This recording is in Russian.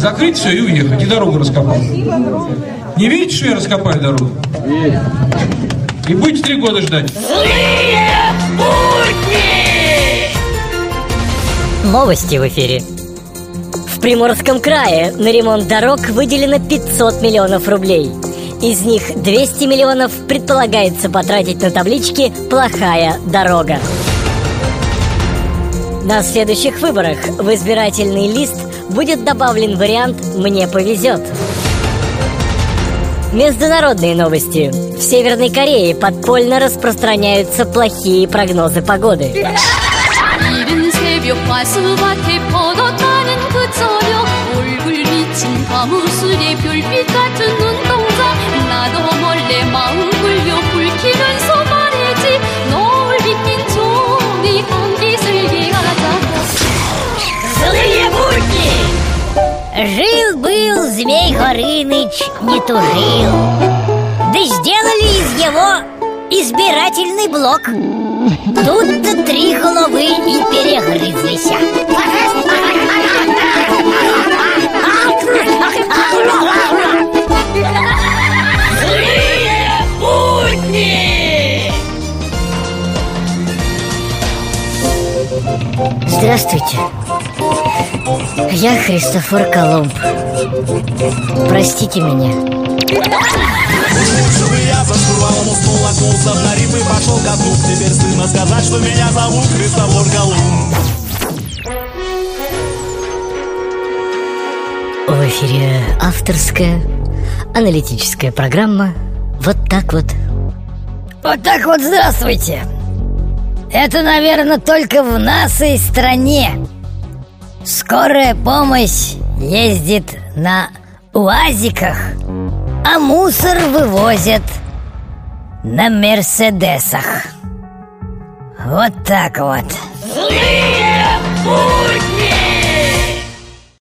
закрыть все и уехать, и дорогу раскопать. Не видите, что я раскопаю дорогу? И будете три года ждать. Новости в эфире. В Приморском крае на ремонт дорог выделено 500 миллионов рублей. Из них 200 миллионов предполагается потратить на таблички «Плохая дорога». На следующих выборах в избирательный лист будет добавлен вариант «Мне повезет». Международные новости. В Северной Корее подпольно распространяются плохие прогнозы погоды. Жил-был змей Горыныч, не тужил. Да сделали из его избирательный блок. Тут-то три головы и перегрызлись Здравствуйте Я Христофор Колумб Простите меня Чтобы я за штурвалом уснул, окнулся в риф и пошел ко дну Теперь стыдно сказать, что меня зовут Христофор Колумб В эфире авторская аналитическая программа «Вот так вот». Вот так вот здравствуйте! Это, наверное, только в нашей стране. Скорая помощь ездит на УАЗиках, а мусор вывозят на Мерседесах. Вот так вот. Злые!